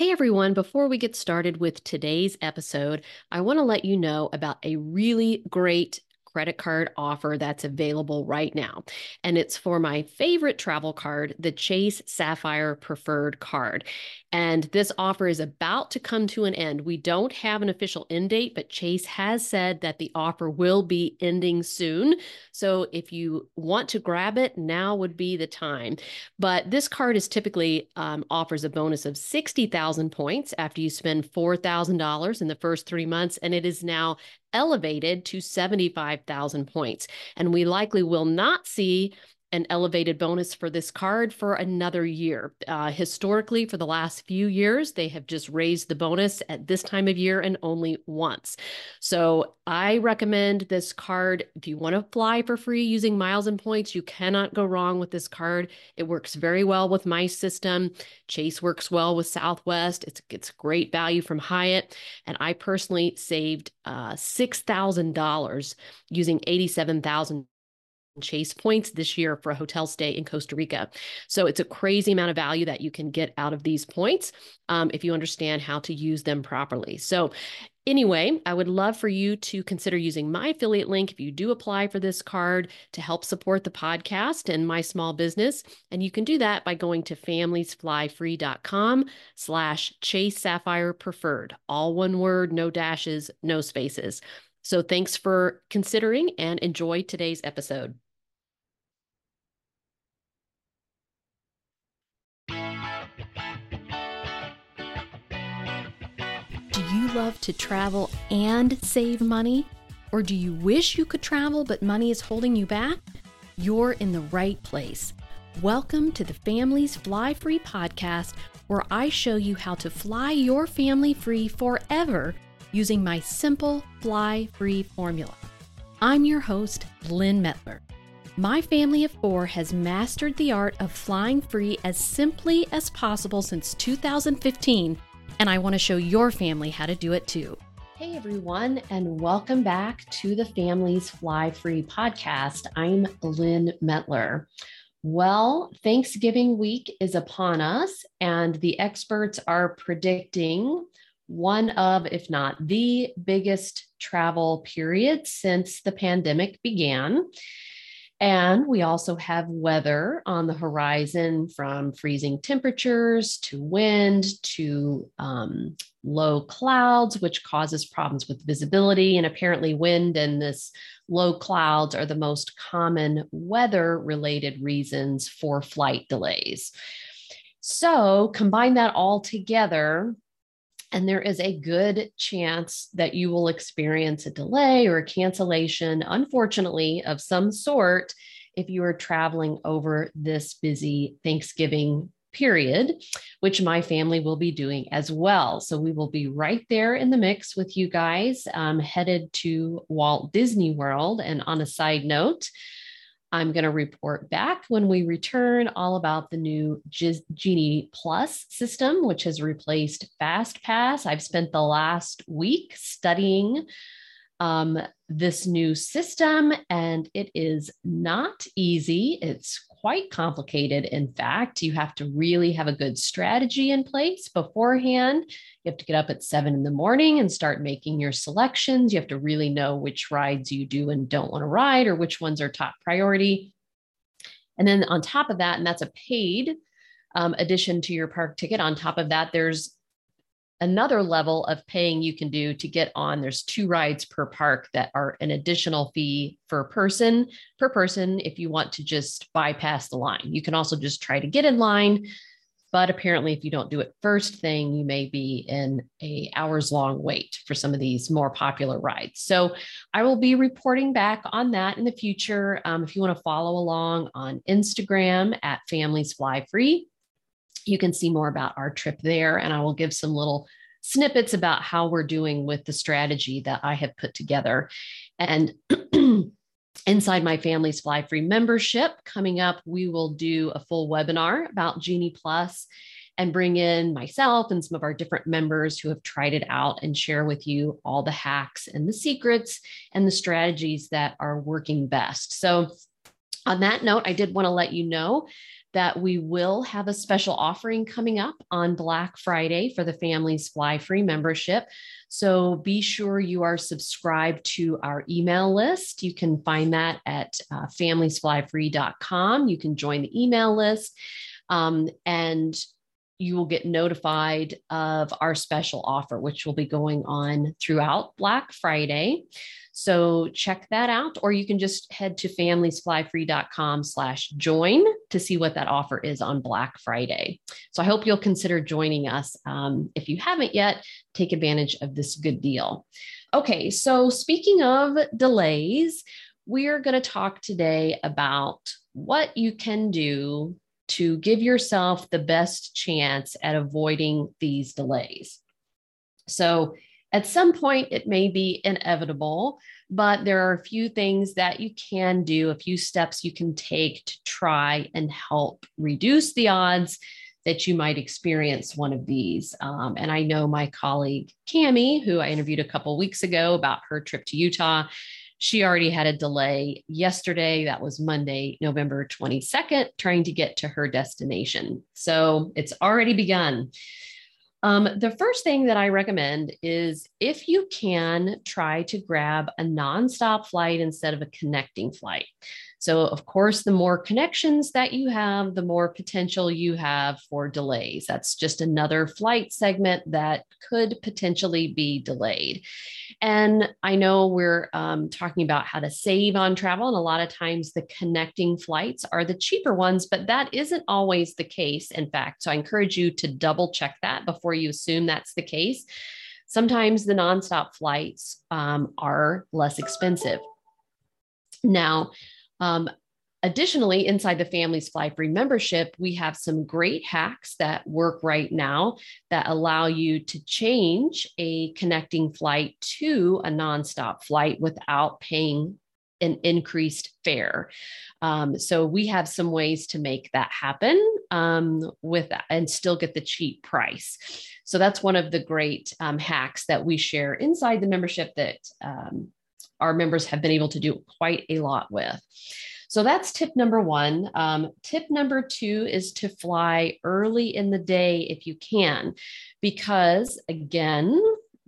Hey everyone, before we get started with today's episode, I want to let you know about a really great credit card offer that's available right now. And it's for my favorite travel card, the Chase Sapphire Preferred Card. And this offer is about to come to an end. We don't have an official end date, but Chase has said that the offer will be ending soon. So if you want to grab it, now would be the time. But this card is typically um, offers a bonus of 60,000 points after you spend $4,000 in the first three months. And it is now elevated to 75,000 points. And we likely will not see an elevated bonus for this card for another year. Uh, historically, for the last few years, they have just raised the bonus at this time of year and only once. So I recommend this card. If you want to fly for free using miles and points, you cannot go wrong with this card. It works very well with my system. Chase works well with Southwest. It's it's great value from Hyatt, and I personally saved uh, six thousand dollars using eighty seven thousand Chase points this year for a hotel stay in Costa Rica. So it's a crazy amount of value that you can get out of these points um, if you understand how to use them properly. So, anyway, I would love for you to consider using my affiliate link if you do apply for this card to help support the podcast and my small business. And you can do that by going to familiesflyfree.com slash Chase Sapphire Preferred. All one word, no dashes, no spaces. So thanks for considering and enjoy today's episode. Do you love to travel and save money? Or do you wish you could travel but money is holding you back? You're in the right place. Welcome to the Families Fly Free podcast, where I show you how to fly your family free forever using my simple fly free formula. I'm your host, Lynn Metler. My family of four has mastered the art of flying free as simply as possible since 2015, and I want to show your family how to do it too. Hey everyone, and welcome back to the Families Fly Free podcast. I'm Lynn Metler. Well, Thanksgiving week is upon us, and the experts are predicting one of, if not the biggest travel period since the pandemic began. And we also have weather on the horizon from freezing temperatures to wind to um, low clouds, which causes problems with visibility. And apparently, wind and this low clouds are the most common weather related reasons for flight delays. So, combine that all together and there is a good chance that you will experience a delay or a cancellation, unfortunately, of some sort if you are traveling over this busy Thanksgiving period, which my family will be doing as well. So we will be right there in the mix with you guys, um, headed to Walt Disney World. And on a side note, I'm going to report back when we return all about the new Genie Plus system, which has replaced FastPass. I've spent the last week studying um, this new system, and it is not easy. It's quite complicated. In fact, you have to really have a good strategy in place beforehand. You have to get up at seven in the morning and start making your selections. You have to really know which rides you do and don't want to ride or which ones are top priority. And then on top of that, and that's a paid um, addition to your park ticket, on top of that, there's another level of paying you can do to get on. There's two rides per park that are an additional fee per person per person if you want to just bypass the line. You can also just try to get in line but apparently if you don't do it first thing you may be in a hours long wait for some of these more popular rides. So i will be reporting back on that in the future. Um, if you want to follow along on instagram at families fly free you can see more about our trip there, and I will give some little snippets about how we're doing with the strategy that I have put together. And inside my family's fly free membership coming up, we will do a full webinar about Genie Plus and bring in myself and some of our different members who have tried it out and share with you all the hacks and the secrets and the strategies that are working best. So, on that note, I did want to let you know that we will have a special offering coming up on Black Friday for the Families Fly Free membership. So be sure you are subscribed to our email list. You can find that at uh, familiesflyfree.com. You can join the email list. Um, and you will get notified of our special offer, which will be going on throughout Black Friday. So check that out, or you can just head to familiesflyfree.com slash join to see what that offer is on Black Friday. So I hope you'll consider joining us. Um, if you haven't yet, take advantage of this good deal. Okay, so speaking of delays, we're going to talk today about what you can do to give yourself the best chance at avoiding these delays. So, at some point, it may be inevitable, but there are a few things that you can do, a few steps you can take to try and help reduce the odds that you might experience one of these. Um, and I know my colleague Cami, who I interviewed a couple weeks ago about her trip to Utah, she already had a delay yesterday. That was Monday, November 22nd, trying to get to her destination. So it's already begun. Um, the first thing that I recommend is if you can try to grab a nonstop flight instead of a connecting flight. So, of course, the more connections that you have, the more potential you have for delays. That's just another flight segment that could potentially be delayed. And I know we're um, talking about how to save on travel, and a lot of times the connecting flights are the cheaper ones, but that isn't always the case, in fact. So, I encourage you to double check that before you assume that's the case. Sometimes the nonstop flights um, are less expensive. Now, um, additionally, inside the Families Fly Free membership, we have some great hacks that work right now that allow you to change a connecting flight to a nonstop flight without paying an increased fare. Um, so we have some ways to make that happen um, with that and still get the cheap price. So that's one of the great um, hacks that we share inside the membership that um, our members have been able to do quite a lot with. So that's tip number one. Um, tip number two is to fly early in the day if you can, because again,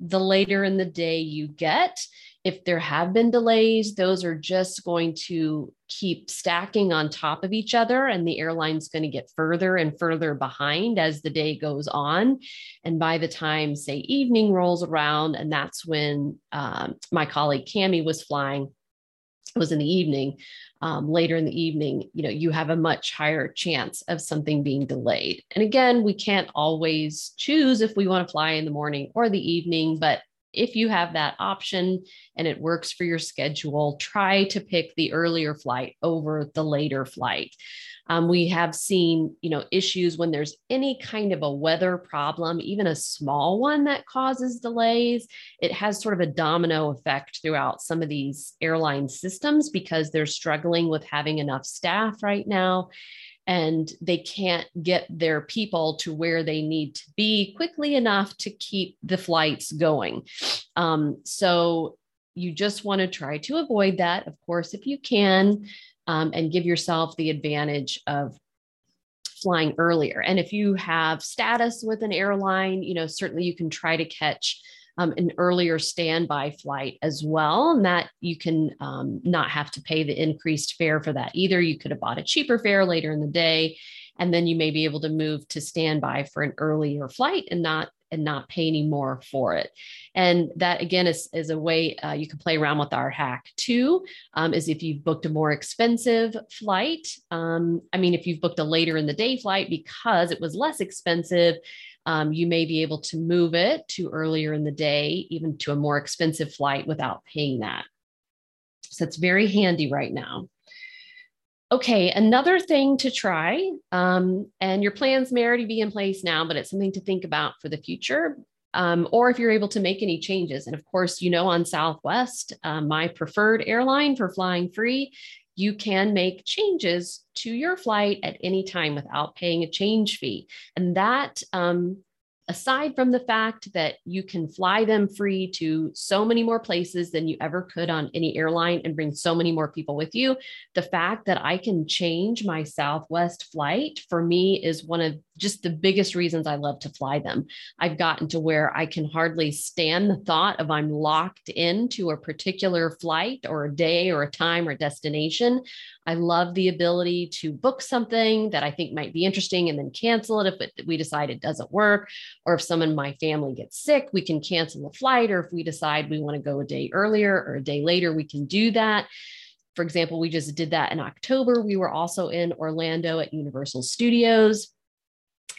the later in the day you get, if there have been delays, those are just going to keep stacking on top of each other, and the airline's going to get further and further behind as the day goes on. And by the time, say, evening rolls around, and that's when um, my colleague Cami was flying, it was in the evening. Um, later in the evening, you know, you have a much higher chance of something being delayed. And again, we can't always choose if we want to fly in the morning or the evening, but if you have that option and it works for your schedule, try to pick the earlier flight over the later flight. Um, we have seen, you know, issues when there's any kind of a weather problem, even a small one that causes delays. It has sort of a domino effect throughout some of these airline systems because they're struggling with having enough staff right now and they can't get their people to where they need to be quickly enough to keep the flights going. Um, so you just want to try to avoid that, of course, if you can, um, and give yourself the advantage of flying earlier. And if you have status with an airline, you know, certainly you can try to catch um, an earlier standby flight as well. And that you can um, not have to pay the increased fare for that either. You could have bought a cheaper fare later in the day, and then you may be able to move to standby for an earlier flight and not and not pay any more for it. And that again is, is a way uh, you can play around with our hack too. Um, is if you've booked a more expensive flight. Um, I mean, if you've booked a later in the day flight because it was less expensive, um, you may be able to move it to earlier in the day, even to a more expensive flight without paying that. So it's very handy right now. Okay, another thing to try, um, and your plans may already be in place now, but it's something to think about for the future. Um, or if you're able to make any changes. And of course, you know, on Southwest, uh, my preferred airline for flying free, you can make changes to your flight at any time without paying a change fee. And that um, aside from the fact that you can fly them free to so many more places than you ever could on any airline and bring so many more people with you, the fact that I can change my Southwest flight for me is one of just the biggest reasons I love to fly them. I've gotten to where I can hardly stand the thought of I'm locked into a particular flight or a day or a time or destination. I love the ability to book something that I think might be interesting and then cancel it if it, we decide it doesn't work. Or if someone in my family gets sick, we can cancel the flight. Or if we decide we want to go a day earlier or a day later, we can do that. For example, we just did that in October. We were also in Orlando at Universal Studios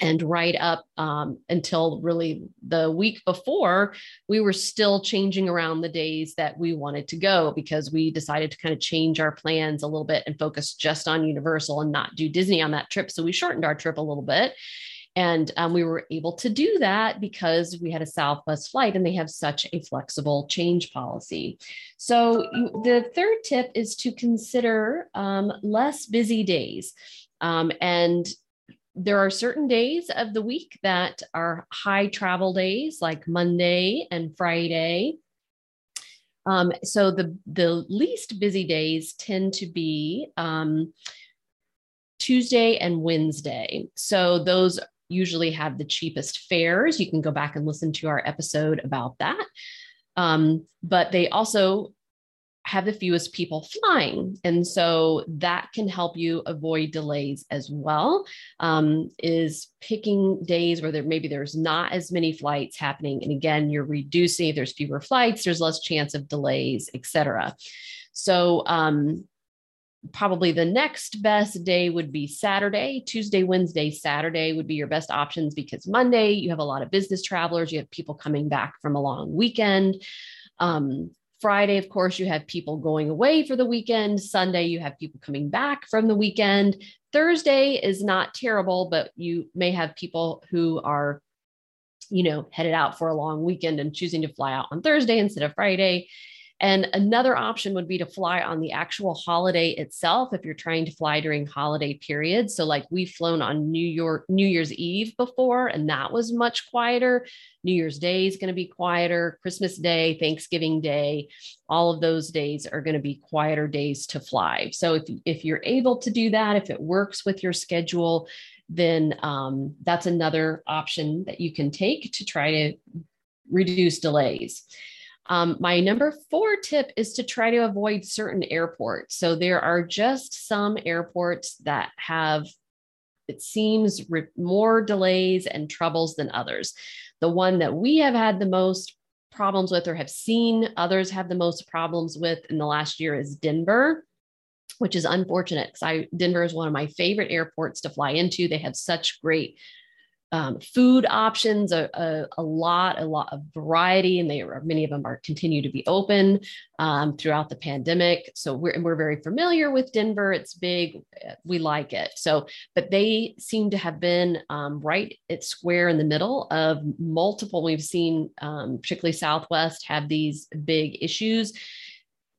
and right up um, until really the week before, we were still changing around the days that we wanted to go because we decided to kind of change our plans a little bit and focus just on Universal and not do Disney on that trip. So we shortened our trip a little bit. And um, we were able to do that because we had a Southwest flight and they have such a flexible change policy. So, the third tip is to consider um, less busy days. Um, and there are certain days of the week that are high travel days, like Monday and Friday. Um, so the the least busy days tend to be um, Tuesday and Wednesday. So those usually have the cheapest fares. You can go back and listen to our episode about that. Um, but they also have the fewest people flying. And so that can help you avoid delays as well. Um, is picking days where there maybe there's not as many flights happening. And again, you're reducing, there's fewer flights, there's less chance of delays, et cetera. So um, probably the next best day would be Saturday. Tuesday, Wednesday, Saturday would be your best options because Monday, you have a lot of business travelers, you have people coming back from a long weekend. Um, Friday, of course, you have people going away for the weekend. Sunday, you have people coming back from the weekend. Thursday is not terrible, but you may have people who are, you know, headed out for a long weekend and choosing to fly out on Thursday instead of Friday. And another option would be to fly on the actual holiday itself if you're trying to fly during holiday periods. So, like we've flown on New York, New Year's Eve before, and that was much quieter. New Year's Day is going to be quieter, Christmas Day, Thanksgiving Day, all of those days are going to be quieter days to fly. So, if, if you're able to do that, if it works with your schedule, then um, that's another option that you can take to try to reduce delays. Um, my number four tip is to try to avoid certain airports. So there are just some airports that have, it seems, re- more delays and troubles than others. The one that we have had the most problems with or have seen others have the most problems with in the last year is Denver which is unfortunate because I Denver is one of my favorite airports to fly into. They have such great um, food options, a, a, a, lot, a lot of variety, and they are many of them are continue to be open um, throughout the pandemic. So we're we're very familiar with Denver. It's big, we like it. So, but they seem to have been um, right at square in the middle of multiple. We've seen, um, particularly Southwest, have these big issues.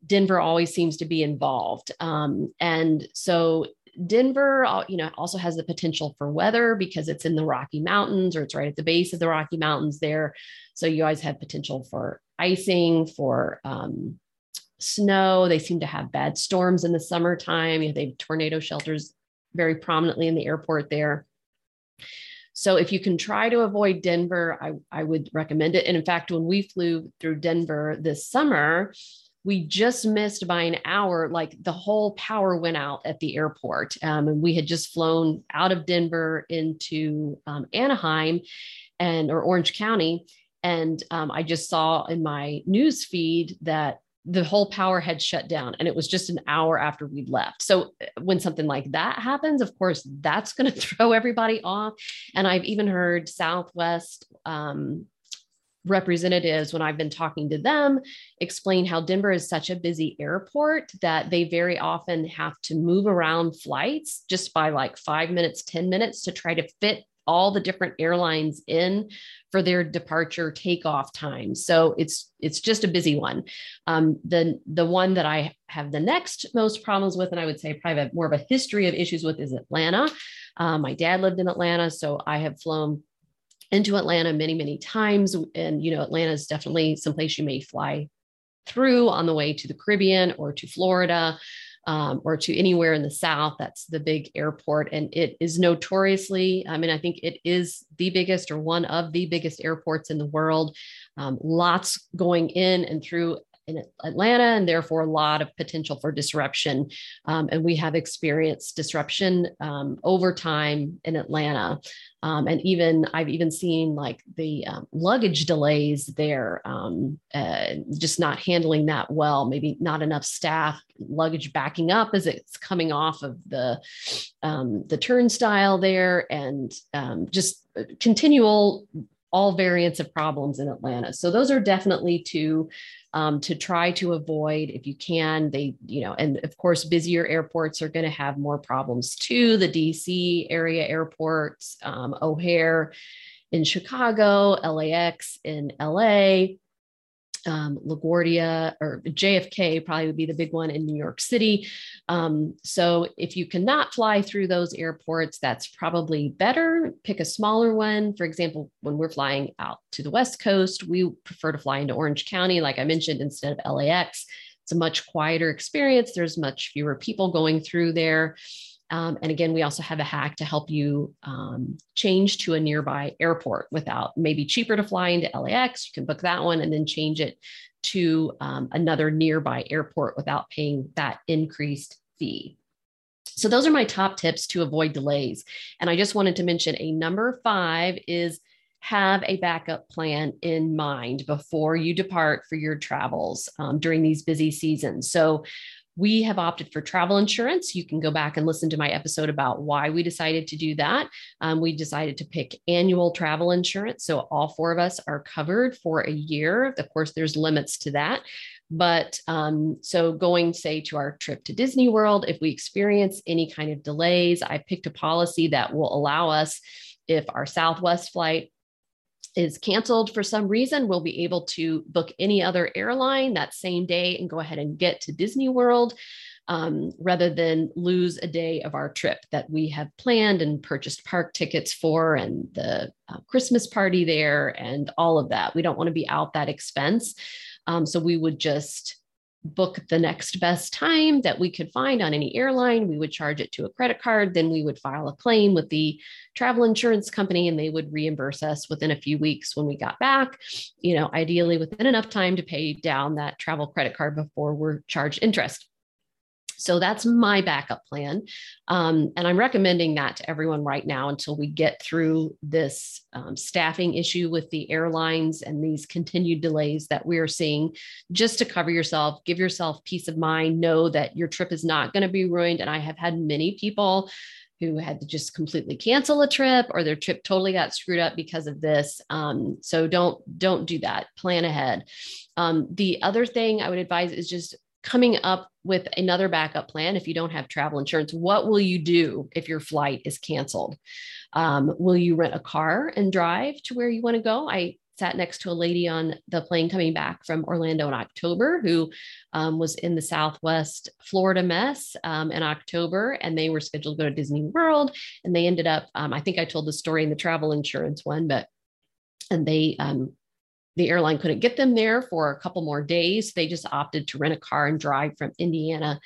Denver always seems to be involved, um, and so Denver, you know, also has the potential for weather because it's in the Rocky Mountains or it's right at the base of the Rocky Mountains there. So you always have potential for icing, for um, snow. They seem to have bad storms in the summertime. You know, they have tornado shelters very prominently in the airport there. So if you can try to avoid Denver, I, I would recommend it. And in fact, when we flew through Denver this summer, we just missed by an hour like the whole power went out at the airport um, and we had just flown out of denver into um, anaheim and or orange county. And um, i just saw in my news feed that the whole power had shut down and it was just an hour after we'd left. So uh, when something like that happens of course that's going to throw everybody off. And i've even heard southwest um, representatives, when I've been talking to them, explain how Denver is such a busy airport that they very often have to move around flights just by like five minutes, 10 minutes to try to fit all the different airlines in for their departure takeoff time. So it's it's just a busy one. Um, the the one that I have the next most problems with, and I would say probably have more of a history of issues with, is Atlanta. Uh, my dad lived in Atlanta, so I have flown into Atlanta many, many times. And, you know, Atlanta is definitely someplace you may fly through on the way to the Caribbean or to Florida. Um, or to anywhere in the South. That's the big airport. And it is notoriously, I mean, I think it is the biggest or one of the biggest airports in the world. Um, lots going in and through in Atlanta, and therefore a lot of potential for disruption. Um, and we have experienced disruption um, over time in Atlanta. Um, and even I've even seen like the um, luggage delays there, um, uh, just not handling that well. Maybe not enough staff, luggage backing up as it's coming off of the um, the turnstile there, and just uh, continual all variants of problems in Atlanta. So those are definitely two um, to try to avoid if you can. They, you know, and of course, busier airports are going to have more problems too. The DC area airports, um, O'Hare in Chicago, LAX in LA, um, LaGuardia or JFK probably would be the big one in New York City. Um, so if you cannot fly through those airports, that's probably better. Pick a smaller one. For example, when we're flying out to the West Coast, we prefer to fly into Orange County, like I mentioned, instead of LAX. It's a much quieter experience. There's much fewer people going through there. Um, and again, we also have a hack to help you um, change to a nearby airport without maybe cheaper to fly into LAX. You can book that one and then change it to um, another nearby airport without paying that increased fee. So, those are my top tips to avoid delays. And I just wanted to mention a number five is have a backup plan in mind before you depart for your travels um, during these busy seasons. So, we have opted for travel insurance. You can go back and listen to my episode about why we decided to do that. Um, we decided to pick annual travel insurance. So all four of us are covered for a year. Of course, there's limits to that. But um, so going, say, to our trip to Disney World, if we experience any kind of delays, I picked a policy that will allow us, if our Southwest flight is canceled for some reason, we'll be able to book any other airline that same day and go ahead and get to Disney World. Um, rather than lose a day of our trip that we have planned and purchased park tickets for and the uh, Christmas party there and all of that. We don't want to be out that expense. Um, so we would just book the next best time that we could find on any airline. We would charge it to a credit card. Then we would file a claim with the travel insurance company and they would reimburse us within a few weeks when we got back, you know, ideally within enough time to pay down that travel credit card before we're charged interest. So that's my backup plan. Um, and I'm recommending that to everyone right now until we get through this um, staffing issue with the airlines and these continued delays that we're seeing, just to cover yourself, give yourself peace of mind, know that your trip is not going to be ruined. And I have had many people who had to just completely cancel a trip or their trip totally got screwed up because of this. Um, so don't don't do that. Plan ahead. Um, the other thing i would advise is just coming up with another backup plan if you don't have travel insurance what will you do if your flight is canceled? Um, will you rent a car and drive to where you want to go? I sat next to a lady on the plane coming back from orlando in october who um, was in the southwest florida mess um, in october and they were scheduled to go to disney world and they ended up um, i think i told the story in the travel insurance one but and they um, the airline couldn't get them there for a couple more days. They just opted to rent a car and drive from Indiana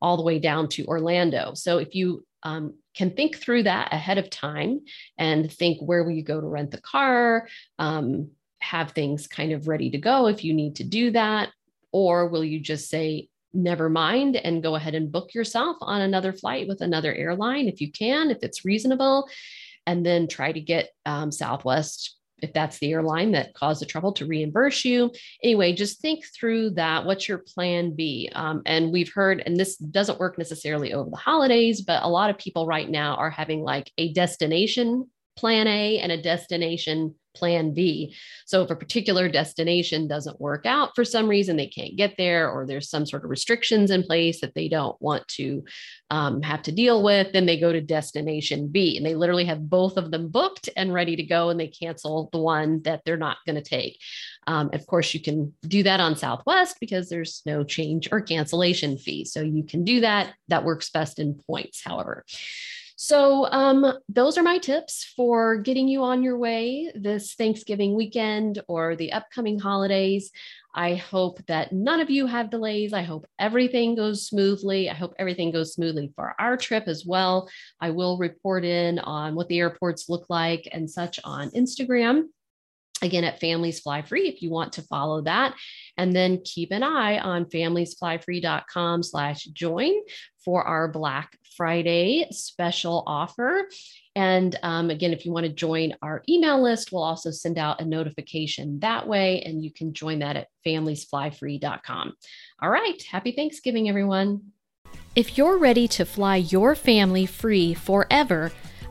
all the way down to Orlando. So if you um, can think through that ahead of time and think where will you go to rent the car, um, have things kind of ready to go if you need to do that, or will you just say, never mind and go ahead and book yourself on another flight with another airline if you can, if it's reasonable, and then try to get um, Southwest if that's the airline that caused the trouble to reimburse you. Anyway, just think through that. What's your plan B? Um, and we've heard, and this doesn't work necessarily over the holidays, but a lot of people right now are having like a destination plan A and a destination plan B. So if a particular destination doesn't work out for some reason, they can't get there, or there's some sort of restrictions in place that they don't want to um, have to deal with, then they go to destination B and they literally have both of them booked and ready to go, and they cancel the one that they're not going to take. Um, of course, you can do that on Southwest because there's no change or cancellation fee. So you can do that. That works best in points, however. So, um, those are my tips for getting you on your way this Thanksgiving weekend or the upcoming holidays. I hope that none of you have delays. I hope everything goes smoothly. I hope everything goes smoothly for our trip as well. I will report in on what the airports look like and such on Instagram again at families fly free if you want to follow that. And then keep an eye on familiesflyfree.com slash join for our black friday special offer. And um, again if you want to join our email list we'll also send out a notification that way and you can join that at familiesflyfree.com all right. Happy thanksgiving everyone. If you're ready to fly your family free forever